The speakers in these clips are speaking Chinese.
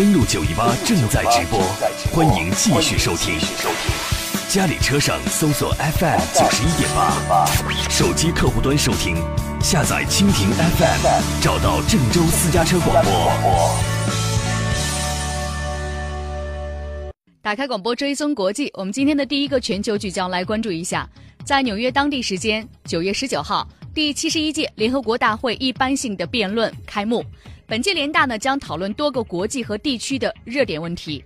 登录九一八正在直播，欢迎继续收听。家里车上搜索 FM 九十一点八，手机客户端收听，下载蜻蜓 FM，找到郑州私家车广播。打开广播追踪国际，我们今天的第一个全球聚焦来关注一下，在纽约当地时间九月十九号，第七十一届联合国大会一般性的辩论开幕。本届联大呢将讨论多个国际和地区的热点问题，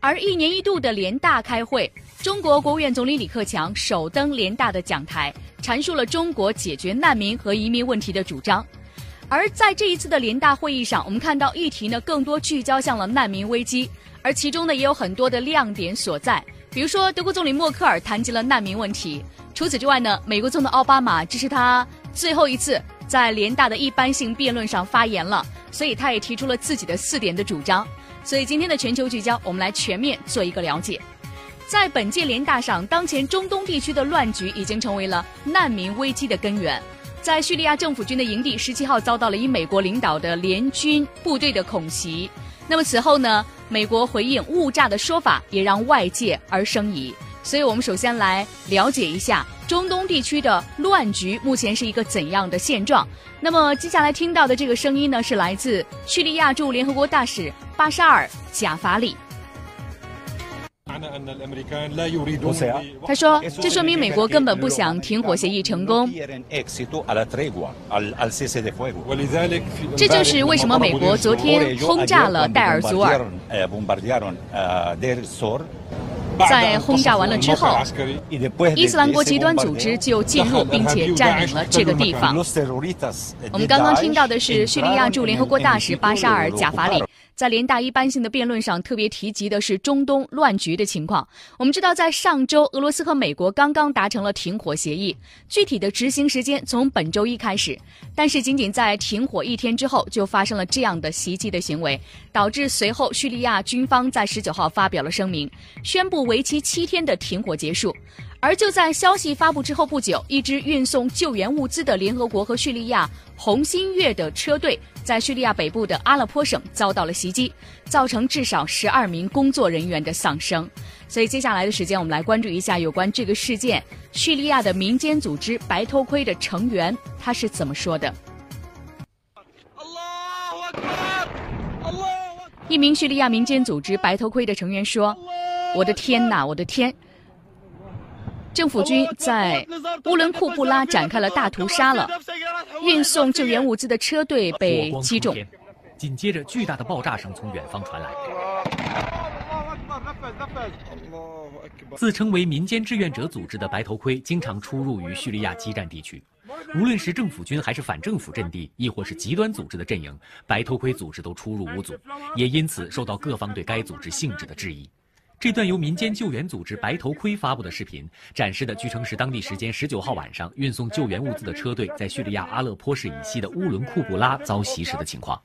而一年一度的联大开会，中国国务院总理李克强首登联大的讲台，阐述了中国解决难民和移民问题的主张。而在这一次的联大会议上，我们看到议题呢更多聚焦向了难民危机，而其中呢也有很多的亮点所在，比如说德国总理默克尔谈及了难民问题。除此之外呢，美国总统奥巴马这是他最后一次在联大的一般性辩论上发言了。所以他也提出了自己的四点的主张，所以今天的全球聚焦，我们来全面做一个了解。在本届联大上，当前中东地区的乱局已经成为了难民危机的根源。在叙利亚政府军的营地，十七号遭到了以美国领导的联军部队的恐袭。那么此后呢，美国回应误炸的说法，也让外界而生疑。所以我们首先来了解一下。中东地区的乱局目前是一个怎样的现状？那么接下来听到的这个声音呢，是来自叙利亚驻联合国大使巴沙尔·贾法里。他说：“这说明美国根本不想停火协议成功。这就是为什么美国昨天轰炸了戴尔祖尔。”在轰炸完了之后，伊斯兰国极端组织就进入并且占领了这个地方。我们刚刚听到的是叙利亚驻联合国大使巴沙尔·贾法里。在联大一般性的辩论上，特别提及的是中东乱局的情况。我们知道，在上周，俄罗斯和美国刚刚达成了停火协议，具体的执行时间从本周一开始。但是，仅仅在停火一天之后，就发生了这样的袭击的行为，导致随后叙利亚军方在十九号发表了声明，宣布为期七天的停火结束。而就在消息发布之后不久，一支运送救援物资的联合国和叙利亚红新月的车队，在叙利亚北部的阿勒颇省遭到了袭击，造成至少十二名工作人员的丧生。所以接下来的时间，我们来关注一下有关这个事件，叙利亚的民间组织“白头盔”的成员他是怎么说的。一名叙利亚民间组织“白头盔”的成员说：“我的天哪，我的天！”政府军在乌伦库布拉展开了大屠杀了，运送救援物资的车队被击中。紧接着，巨大的爆炸声从远方传来。自称为民间志愿者组织的白头盔，经常出入于叙利亚激战地区。无论是政府军还是反政府阵地，亦或是极端组织的阵营，白头盔组织都出入无阻，也因此受到各方对该组织性质的质疑。这段由民间救援组织“白头盔”发布的视频，展示的据称是当地时间十九号晚上运送救援物资的车队在叙利亚阿勒颇市以西的乌伦库布拉遭袭时的情况。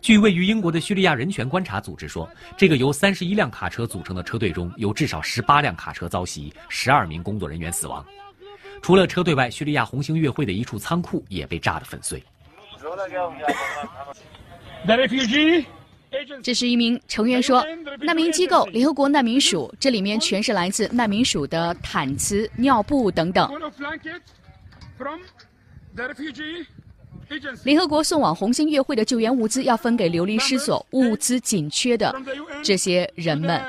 据位于英国的叙利亚人权观察组织说，这个由三十一辆卡车组成的车队中有至少十八辆卡车遭袭，十二名工作人员死亡。除了车队外，叙利亚红星月会的一处仓库也被炸得粉碎。这是一名成员说：“难民机构联合国难民署，这里面全是来自难民署的毯子、尿布等等。联合国送往红星月会的救援物资要分给流离失所、物资紧缺的这些人们。”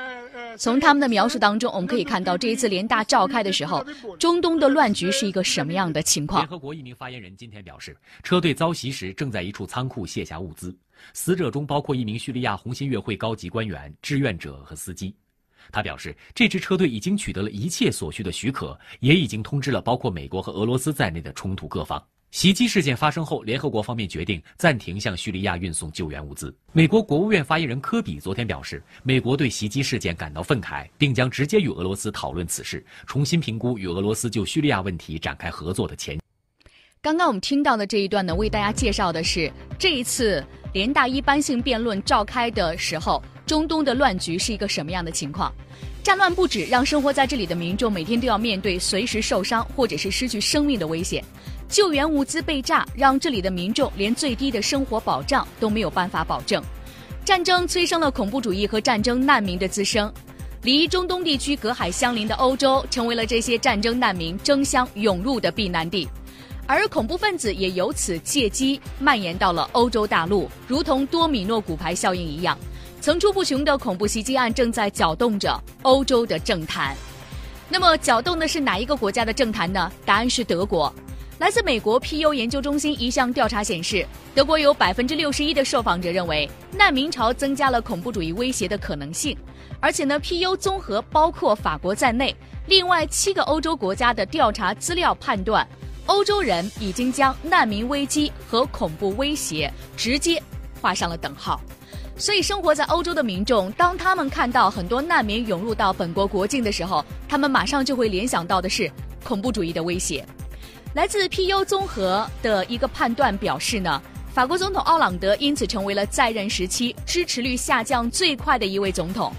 从他们的描述当中，我们可以看到这一次联大召开的时候，中东的乱局是一个什么样的情况？联合国一名发言人今天表示，车队遭袭时正在一处仓库卸下物资，死者中包括一名叙利亚红新月会高级官员、志愿者和司机。他表示，这支车队已经取得了一切所需的许可，也已经通知了包括美国和俄罗斯在内的冲突各方。袭击事件发生后，联合国方面决定暂停向叙利亚运送救援物资。美国国务院发言人科比昨天表示，美国对袭击事件感到愤慨，并将直接与俄罗斯讨论此事，重新评估与俄罗斯就叙利亚问题展开合作的前。刚刚我们听到的这一段呢，为大家介绍的是这一次联大一般性辩论召开的时候，中东的乱局是一个什么样的情况？战乱不止，让生活在这里的民众每天都要面对随时受伤或者是失去生命的危险。救援物资被炸，让这里的民众连最低的生活保障都没有办法保证。战争催生了恐怖主义和战争难民的滋生，离中东地区隔海相邻的欧洲成为了这些战争难民争相涌入的避难地，而恐怖分子也由此借机蔓延到了欧洲大陆，如同多米诺骨牌效应一样，层出不穷的恐怖袭击案正在搅动着欧洲的政坛。那么，搅动的是哪一个国家的政坛呢？答案是德国。来自美国 PU 研究中心一项调查显示，德国有百分之六十一的受访者认为难民潮增加了恐怖主义威胁的可能性。而且呢，PU 综合包括法国在内，另外七个欧洲国家的调查资料判断，欧洲人已经将难民危机和恐怖威胁直接画上了等号。所以，生活在欧洲的民众，当他们看到很多难民涌入到本国国境的时候，他们马上就会联想到的是恐怖主义的威胁。来自 PU 综合的一个判断表示呢，法国总统奥朗德因此成为了在任时期支持率下降最快的一位总统，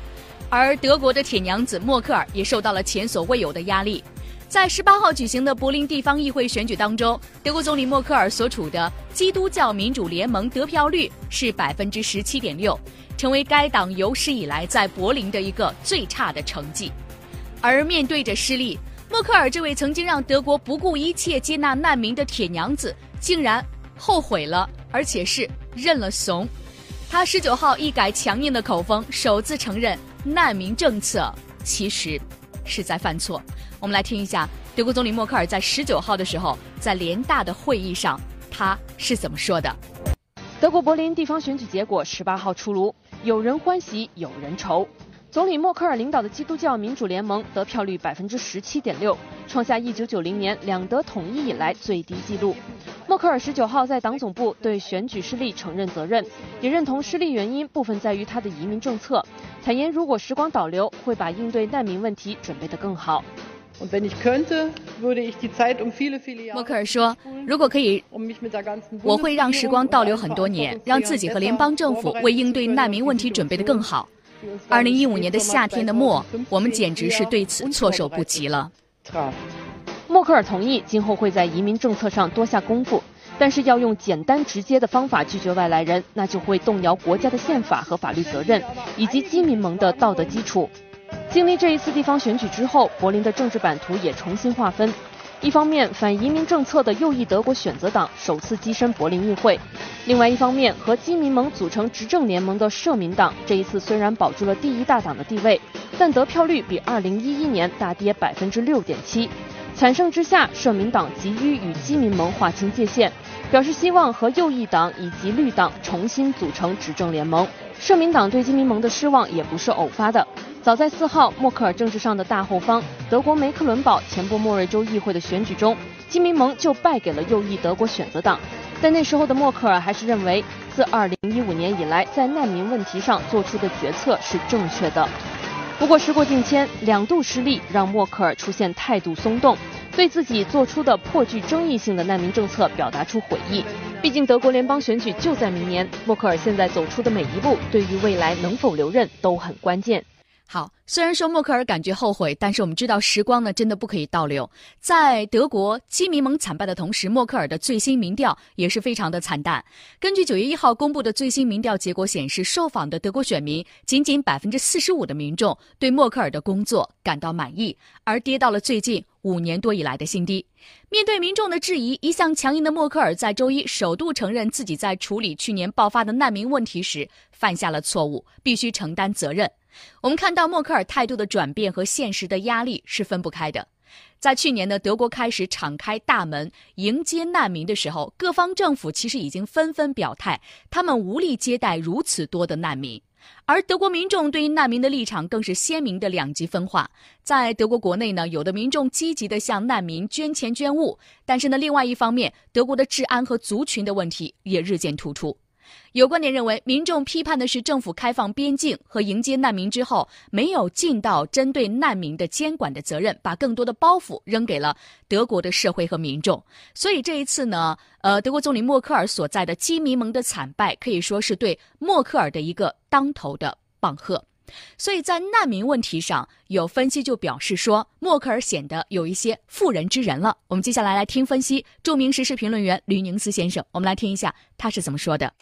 而德国的铁娘子默克尔也受到了前所未有的压力。在十八号举行的柏林地方议会选举当中，德国总理默克尔所处的基督教民主联盟得票率是百分之十七点六，成为该党有史以来在柏林的一个最差的成绩。而面对着失利。默克尔这位曾经让德国不顾一切接纳难民的铁娘子，竟然后悔了，而且是认了怂。他十九号一改强硬的口风，首次承认难民政策其实是在犯错。我们来听一下德国总理默克尔在十九号的时候在联大的会议上他是怎么说的。德国柏林地方选举结果十八号出炉，有人欢喜有人愁。总理默克尔领导的基督教民主联盟得票率百分之十七点六，创下一九九零年两德统一以来最低纪录。默克尔十九号在党总部对选举失利承认责任，也认同失利原因部分在于他的移民政策，坦言如果时光倒流，会把应对难民问题准备得更好。默克尔说：“如果可以，我会让时光倒流很多年，让自己和联邦政府为应对难民问题准备得更好。”二零一五年的夏天的末，我们简直是对此措手不及了。默克尔同意今后会在移民政策上多下功夫，但是要用简单直接的方法拒绝外来人，那就会动摇国家的宪法和法律责任，以及基民盟的道德基础。经历这一次地方选举之后，柏林的政治版图也重新划分。一方面，反移民政策的右翼德国选择党首次跻身柏林议会；另外一方面，和基民盟组成执政联盟的社民党这一次虽然保住了第一大党的地位，但得票率比2011年大跌百分之六点七。惨胜之下，社民党急于与基民盟划清界限，表示希望和右翼党以及绿党重新组成执政联盟。社民党对基民盟的失望也不是偶发的。早在四号，默克尔政治上的大后方德国梅克伦堡前部莫瑞州议会的选举中，基民盟就败给了右翼德国选择党。但那时候的默克尔还是认为，自2015年以来在难民问题上做出的决策是正确的。不过时过境迁，两度失利让默克尔出现态度松动，对自己做出的颇具争议性的难民政策表达出悔意。毕竟德国联邦选举就在明年，默克尔现在走出的每一步，对于未来能否留任都很关键。虽然说默克尔感觉后悔，但是我们知道时光呢，真的不可以倒流。在德国基民盟惨败的同时，默克尔的最新民调也是非常的惨淡。根据九月一号公布的最新民调结果显示，受访的德国选民仅仅百分之四十五的民众对默克尔的工作感到满意，而跌到了最近五年多以来的新低。面对民众的质疑，一向强硬的默克尔在周一首度承认自己在处理去年爆发的难民问题时犯下了错误，必须承担责任。我们看到默克尔态度的转变和现实的压力是分不开的。在去年呢，德国开始敞开大门迎接难民的时候，各方政府其实已经纷纷表态，他们无力接待如此多的难民。而德国民众对于难民的立场更是鲜明的两极分化。在德国国内呢，有的民众积极的向难民捐钱捐物，但是呢，另外一方面，德国的治安和族群的问题也日渐突出。有观点认为，民众批判的是政府开放边境和迎接难民之后，没有尽到针对难民的监管的责任，把更多的包袱扔给了德国的社会和民众。所以这一次呢，呃，德国总理默克尔所在的基民盟的惨败，可以说是对默克尔的一个当头的棒喝。所以在难民问题上，有分析就表示说，默克尔显得有一些妇人之仁了。我们接下来来听分析，著名时事评论员吕宁思先生，我们来听一下他是怎么说的。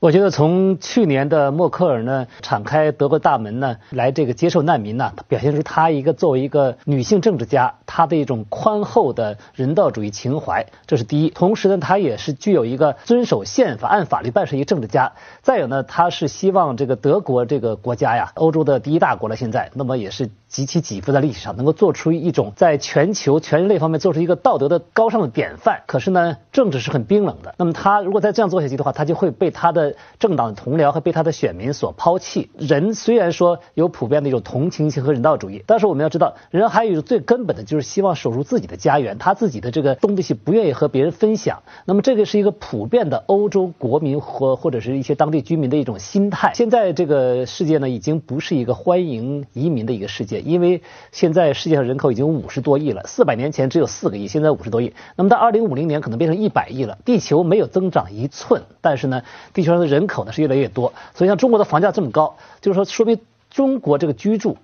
我觉得从去年的默克尔呢敞开德国大门呢来这个接受难民呢，表现出她一个作为一个女性政治家，她的一种宽厚的人道主义情怀，这是第一。同时呢，她也是具有一个遵守宪法、按法律办事一个政治家。再有呢，她是希望这个德国这个国家呀，欧洲的第一大国了，现在那么也是极其几负在历史上能够做出一种在全球全人类方面做出一个道德的高尚的典范。可是呢，政治是很冰冷的。那么她如果再这样做下去的话，她就会被她的政党同僚和被他的选民所抛弃。人虽然说有普遍的一种同情心和人道主义，但是我们要知道，人还有一种最根本的，就是希望守住自己的家园，他自己的这个东西不愿意和别人分享。那么这个是一个普遍的欧洲国民或或者是一些当地居民的一种心态。现在这个世界呢，已经不是一个欢迎移民的一个世界，因为现在世界上人口已经五十多亿了，四百年前只有四个亿，现在五十多亿。那么到二零五零年可能变成一百亿了。地球没有增长一寸，但是呢，地球上人口呢是越来越多，所以像中国的房价这么高，就是说说明中国这个居住，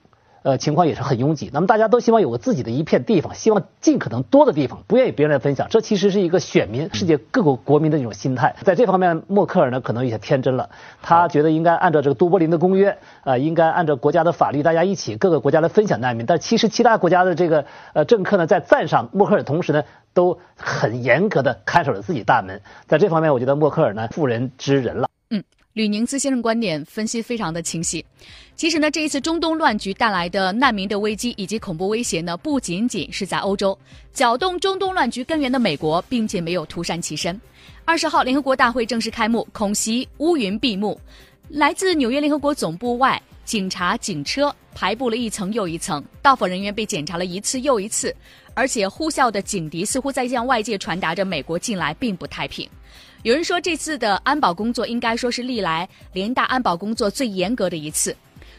呃情况也是很拥挤。那么大家都希望有个自己的一片地方，希望尽可能多的地方，不愿意别人来分享。这其实是一个选民、世界各国国民的一种心态。在这方面，默克尔呢可能有些天真了，他觉得应该按照这个都柏林的公约，呃，应该按照国家的法律，大家一起各个国家来分享难民。但其实其他国家的这个呃政客呢，在赞赏默克尔的同时呢。都很严格的看守着自己大门，在这方面，我觉得默克尔呢，妇人之仁了。嗯，吕宁兹先生观点分析非常的清晰。其实呢，这一次中东乱局带来的难民的危机以及恐怖威胁呢，不仅仅是在欧洲，搅动中东乱局根源的美国，并且没有独善其身。二十号，联合国大会正式开幕，恐袭乌云闭目，来自纽约联合国总部外。警察警车排布了一层又一层，到访人员被检查了一次又一次，而且呼啸的警笛似乎在向外界传达着美国近来并不太平。有人说，这次的安保工作应该说是历来联大安保工作最严格的一次。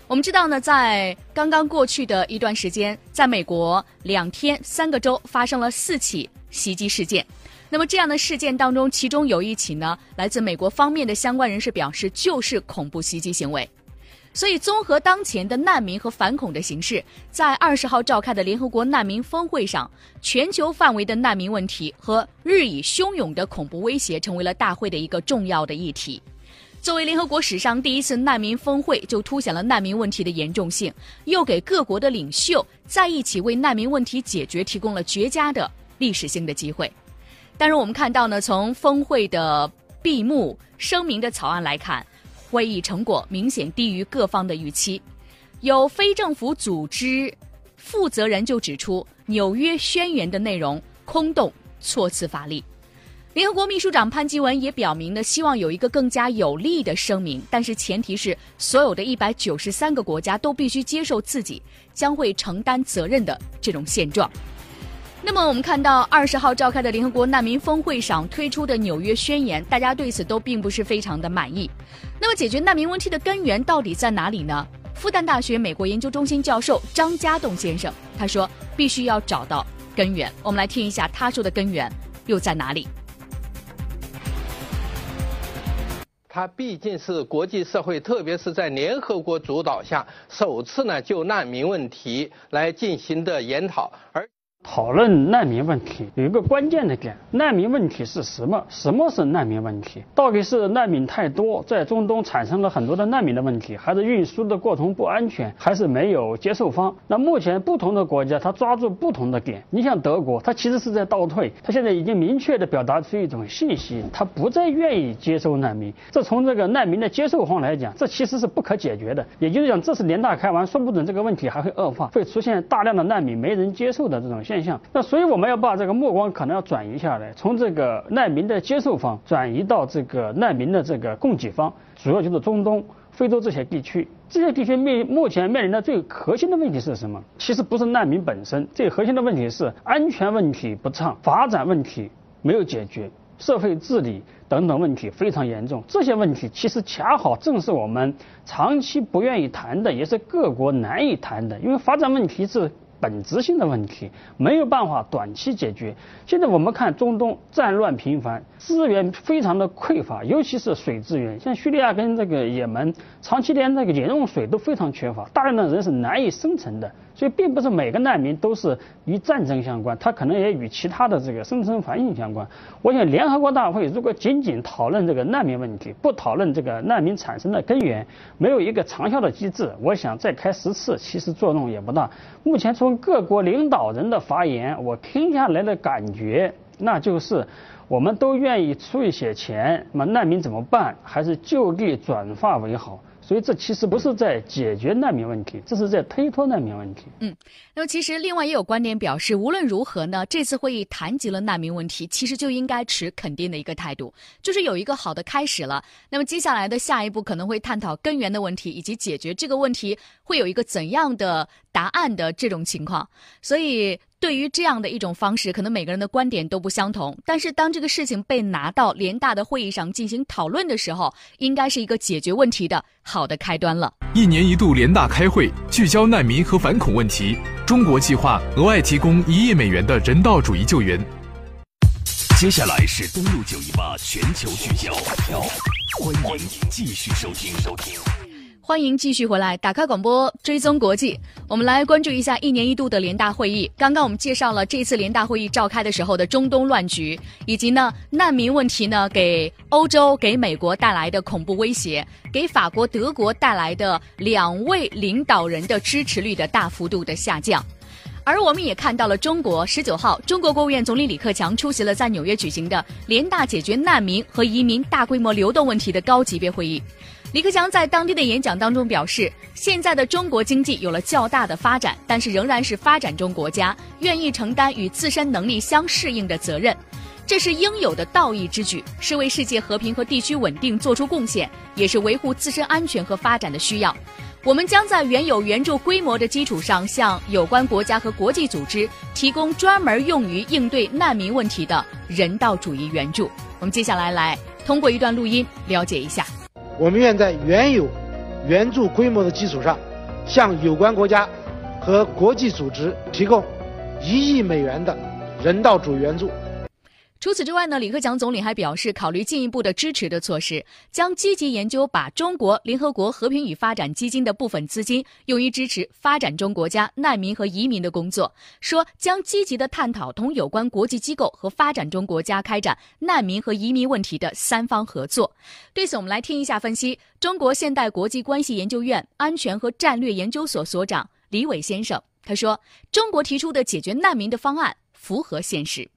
我们知道呢，在刚刚过去的一段时间，在美国两天三个州发生了四起袭击事件。那么这样的事件当中，其中有一起呢，来自美国方面的相关人士表示，就是恐怖袭击行为。所以，综合当前的难民和反恐的形势，在二十号召开的联合国难民峰会上，全球范围的难民问题和日益汹涌的恐怖威胁成为了大会的一个重要的议题。作为联合国史上第一次难民峰会，就凸显了难民问题的严重性，又给各国的领袖在一起为难民问题解决提供了绝佳的历史性的机会。但是，我们看到呢，从峰会的闭幕声明的草案来看。会议成果明显低于各方的预期，有非政府组织负责人就指出，《纽约宣言》的内容空洞、措辞乏力。联合国秘书长潘基文也表明呢，希望有一个更加有力的声明，但是前提是所有的一百九十三个国家都必须接受自己将会承担责任的这种现状。那么，我们看到二十号召开的联合国难民峰会上推出的《纽约宣言》，大家对此都并不是非常的满意。那么，解决难民问题的根源到底在哪里呢？复旦大学美国研究中心教授张家栋先生他说：“必须要找到根源。”我们来听一下他说的根源又在哪里。它毕竟是国际社会，特别是在联合国主导下首次呢就难民问题来进行的研讨，而。讨论难民问题有一个关键的点：难民问题是什么？什么是难民问题？到底是难民太多，在中东产生了很多的难民的问题，还是运输的过程不安全，还是没有接受方？那目前不同的国家，他抓住不同的点。你像德国，他其实是在倒退，他现在已经明确的表达出一种信息，他不再愿意接收难民。这从这个难民的接受方来讲，这其实是不可解决的。也就是讲，这是联大开完，说不准这个问题还会恶化，会出现大量的难民没人接受的这种现。现象，那所以我们要把这个目光可能要转移下来，从这个难民的接受方转移到这个难民的这个供给方，主要就是中东、非洲这些地区。这些地区面目前面临的最核心的问题是什么？其实不是难民本身，最核心的问题是安全问题不畅，发展问题没有解决，社会治理等等问题非常严重。这些问题其实恰好正是我们长期不愿意谈的，也是各国难以谈的，因为发展问题是。本质性的问题，没有办法短期解决。现在我们看中东战乱频繁，资源非常的匮乏，尤其是水资源，像叙利亚跟这个也门，长期连那个饮用水都非常缺乏，大量的人是难以生存的。所以，并不是每个难民都是与战争相关，他可能也与其他的这个生存环境相关。我想，联合国大会如果仅仅讨论这个难民问题，不讨论这个难民产生的根源，没有一个长效的机制，我想再开十次，其实作用也不大。目前从各国领导人的发言，我听下来的感觉，那就是我们都愿意出一些钱，那难民怎么办？还是就地转化为好。所以这其实不是在解决难民问题，这是在推脱难民问题。嗯，那么其实另外也有观点表示，无论如何呢，这次会议谈及了难民问题，其实就应该持肯定的一个态度，就是有一个好的开始了。那么接下来的下一步可能会探讨根源的问题，以及解决这个问题会有一个怎样的答案的这种情况。所以。对于这样的一种方式，可能每个人的观点都不相同。但是，当这个事情被拿到联大的会议上进行讨论的时候，应该是一个解决问题的好的开端了。一年一度联大开会，聚焦难民和反恐问题。中国计划额外提供一亿美元的人道主义救援。接下来是登陆九一八全球聚焦，欢迎继续收听收听。欢迎继续回来，打开广播，追踪国际。我们来关注一下一年一度的联大会议。刚刚我们介绍了这次联大会议召开的时候的中东乱局，以及呢难民问题呢给欧洲、给美国带来的恐怖威胁，给法国、德国带来的两位领导人的支持率的大幅度的下降。而我们也看到了，中国十九号，中国国务院总理李克强出席了在纽约举行的联大解决难民和移民大规模流动问题的高级别会议。李克强在当地的演讲当中表示，现在的中国经济有了较大的发展，但是仍然是发展中国家，愿意承担与自身能力相适应的责任，这是应有的道义之举，是为世界和平和地区稳定做出贡献，也是维护自身安全和发展的需要。我们将在原有援助规模的基础上，向有关国家和国际组织提供专门用于应对难民问题的人道主义援助。我们接下来来通过一段录音了解一下。我们愿在原有援助规模的基础上，向有关国家和国际组织提供一亿美元的人道主义援助。除此之外呢，李克强总理还表示，考虑进一步的支持的措施，将积极研究把中国联合国和平与发展基金的部分资金用于支持发展中国家难民和移民的工作。说将积极的探讨同有关国际机构和发展中国家开展难民和移民问题的三方合作。对此，我们来听一下分析。中国现代国际关系研究院安全和战略研究所所长李伟先生他说：“中国提出的解决难民的方案符合现实。”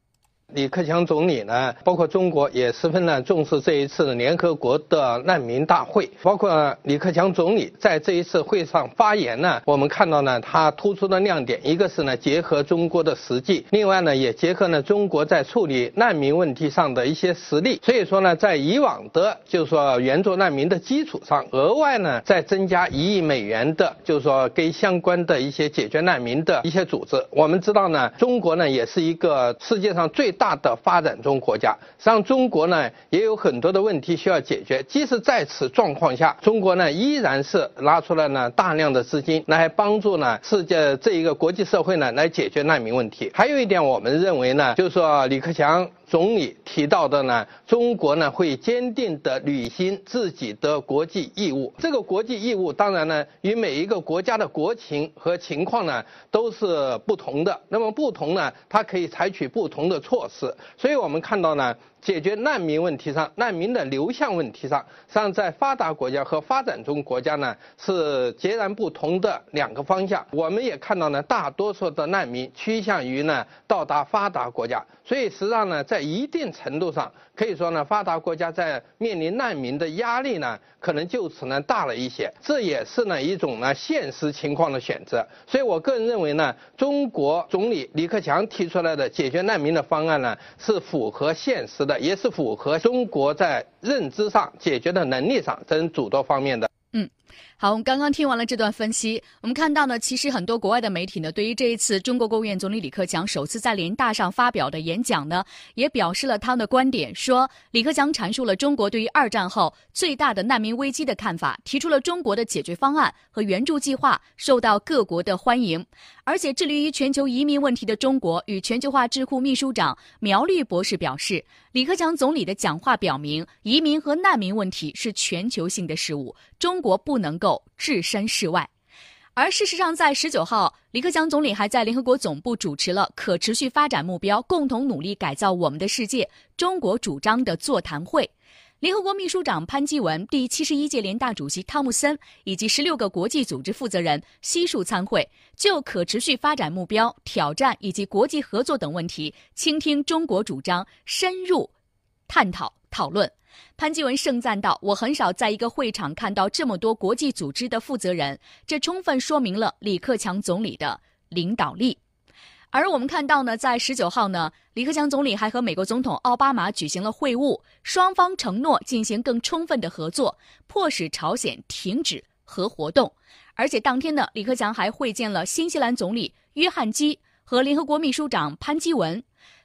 李克强总理呢，包括中国也十分呢重视这一次联合国的难民大会。包括李克强总理在这一次会上发言呢，我们看到呢，他突出的亮点，一个是呢结合中国的实际，另外呢也结合呢中国在处理难民问题上的一些实力。所以说呢，在以往的就是说援助难民的基础上，额外呢再增加一亿美元的，就是说给相关的一些解决难民的一些组织。我们知道呢，中国呢也是一个世界上最大的发展中国家，实际上中国呢也有很多的问题需要解决。即使在此状况下，中国呢依然是拉出了呢大量的资金来帮助呢世界这一个国际社会呢来解决难民问题。还有一点，我们认为呢，就是说李克强。总理提到的呢，中国呢会坚定地履行自己的国际义务。这个国际义务当然呢与每一个国家的国情和情况呢都是不同的。那么不同呢，它可以采取不同的措施。所以我们看到呢。解决难民问题上，难民的流向问题上，实际上在发达国家和发展中国家呢是截然不同的两个方向。我们也看到呢，大多数的难民趋向于呢到达发达国家，所以实际上呢，在一定程度上可以说呢，发达国家在面临难民的压力呢，可能就此呢大了一些。这也是呢一种呢现实情况的选择。所以我个人认为呢，中国总理李克强提出来的解决难民的方案呢，是符合现实。的也是符合中国在认知上、解决的能力上等诸多方面的。嗯。好，我们刚刚听完了这段分析，我们看到呢，其实很多国外的媒体呢，对于这一次中国国务院总理李克强首次在联大上发表的演讲呢，也表示了他们的观点，说李克强阐述了中国对于二战后最大的难民危机的看法，提出了中国的解决方案和援助计划，受到各国的欢迎。而且致力于全球移民问题的中国与全球化智库秘书长苗绿博士表示，李克强总理的讲话表明，移民和难民问题是全球性的事务，中国不能够置身事外。而事实上，在十九号，李克强总理还在联合国总部主持了可持续发展目标共同努力改造我们的世界中国主张的座谈会。联合国秘书长潘基文、第七十一届联大主席汤姆森以及十六个国际组织负责人悉数参会，就可持续发展目标、挑战以及国际合作等问题，倾听中国主张，深入探讨讨论。潘基文盛赞道：“我很少在一个会场看到这么多国际组织的负责人，这充分说明了李克强总理的领导力。”而我们看到呢，在十九号呢，李克强总理还和美国总统奥巴马举行了会晤，双方承诺进行更充分的合作，迫使朝鲜停止核活动。而且当天呢，李克强还会见了新西兰总理约翰基和联合国秘书长潘基文。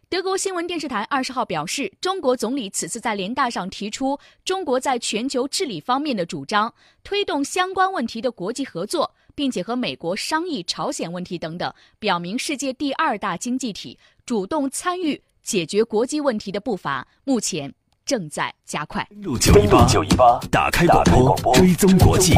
德国新闻电视台二十号表示，中国总理此次在联大上提出中国在全球治理方面的主张，推动相关问题的国际合作，并且和美国商议朝鲜问题等等，表明世界第二大经济体主动参与解决国际问题的步伐目前正在加快。入九一八九一八，打开广播，追踪国际。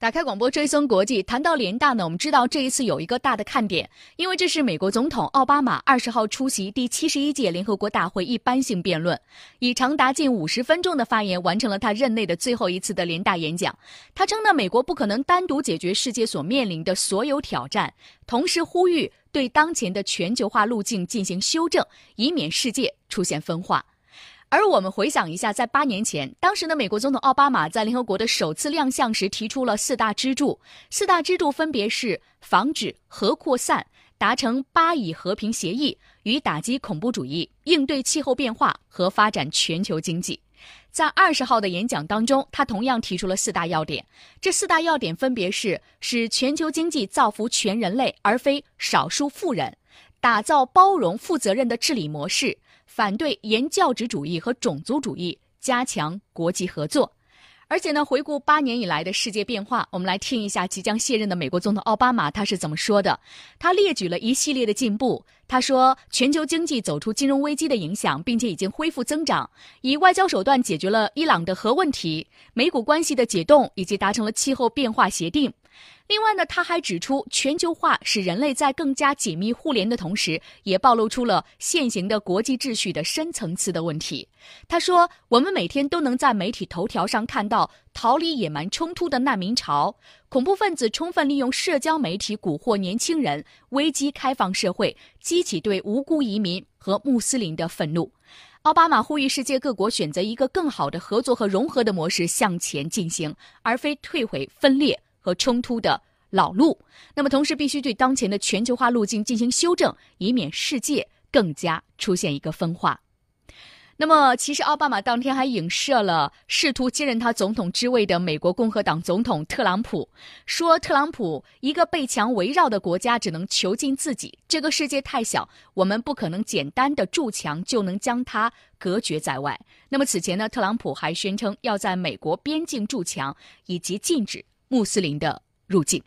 打开广播追踪国际，谈到联大呢，我们知道这一次有一个大的看点，因为这是美国总统奥巴马二十号出席第七十一届联合国大会一般性辩论，以长达近五十分钟的发言完成了他任内的最后一次的联大演讲。他称呢，美国不可能单独解决世界所面临的所有挑战，同时呼吁对当前的全球化路径进行修正，以免世界出现分化。而我们回想一下，在八年前，当时的美国总统奥巴马在联合国的首次亮相时，提出了四大支柱。四大支柱分别是防止核扩散、达成巴以和平协议、与打击恐怖主义、应对气候变化和发展全球经济。在二十号的演讲当中，他同样提出了四大要点。这四大要点分别是：使全球经济造福全人类，而非少数富人；打造包容、负责任的治理模式。反对言教旨主义和种族主义，加强国际合作。而且呢，回顾八年以来的世界变化，我们来听一下即将卸任的美国总统奥巴马他是怎么说的。他列举了一系列的进步。他说，全球经济走出金融危机的影响，并且已经恢复增长，以外交手段解决了伊朗的核问题，美股关系的解冻，以及达成了气候变化协定。另外呢，他还指出，全球化使人类在更加紧密互联的同时，也暴露出了现行的国际秩序的深层次的问题。他说：“我们每天都能在媒体头条上看到逃离野蛮冲突的难民潮，恐怖分子充分利用社交媒体蛊惑年轻人，危机开放社会，激起对无辜移民和穆斯林的愤怒。”奥巴马呼吁世界各国选择一个更好的合作和融合的模式向前进行，而非退回分裂。和冲突的老路，那么同时必须对当前的全球化路径进行修正，以免世界更加出现一个分化。那么，其实奥巴马当天还影射了试图接任他总统之位的美国共和党总统特朗普，说特朗普一个被墙围绕的国家只能囚禁自己，这个世界太小，我们不可能简单的筑墙就能将它隔绝在外。那么此前呢，特朗普还宣称要在美国边境筑墙，以及禁止。穆斯林的入境。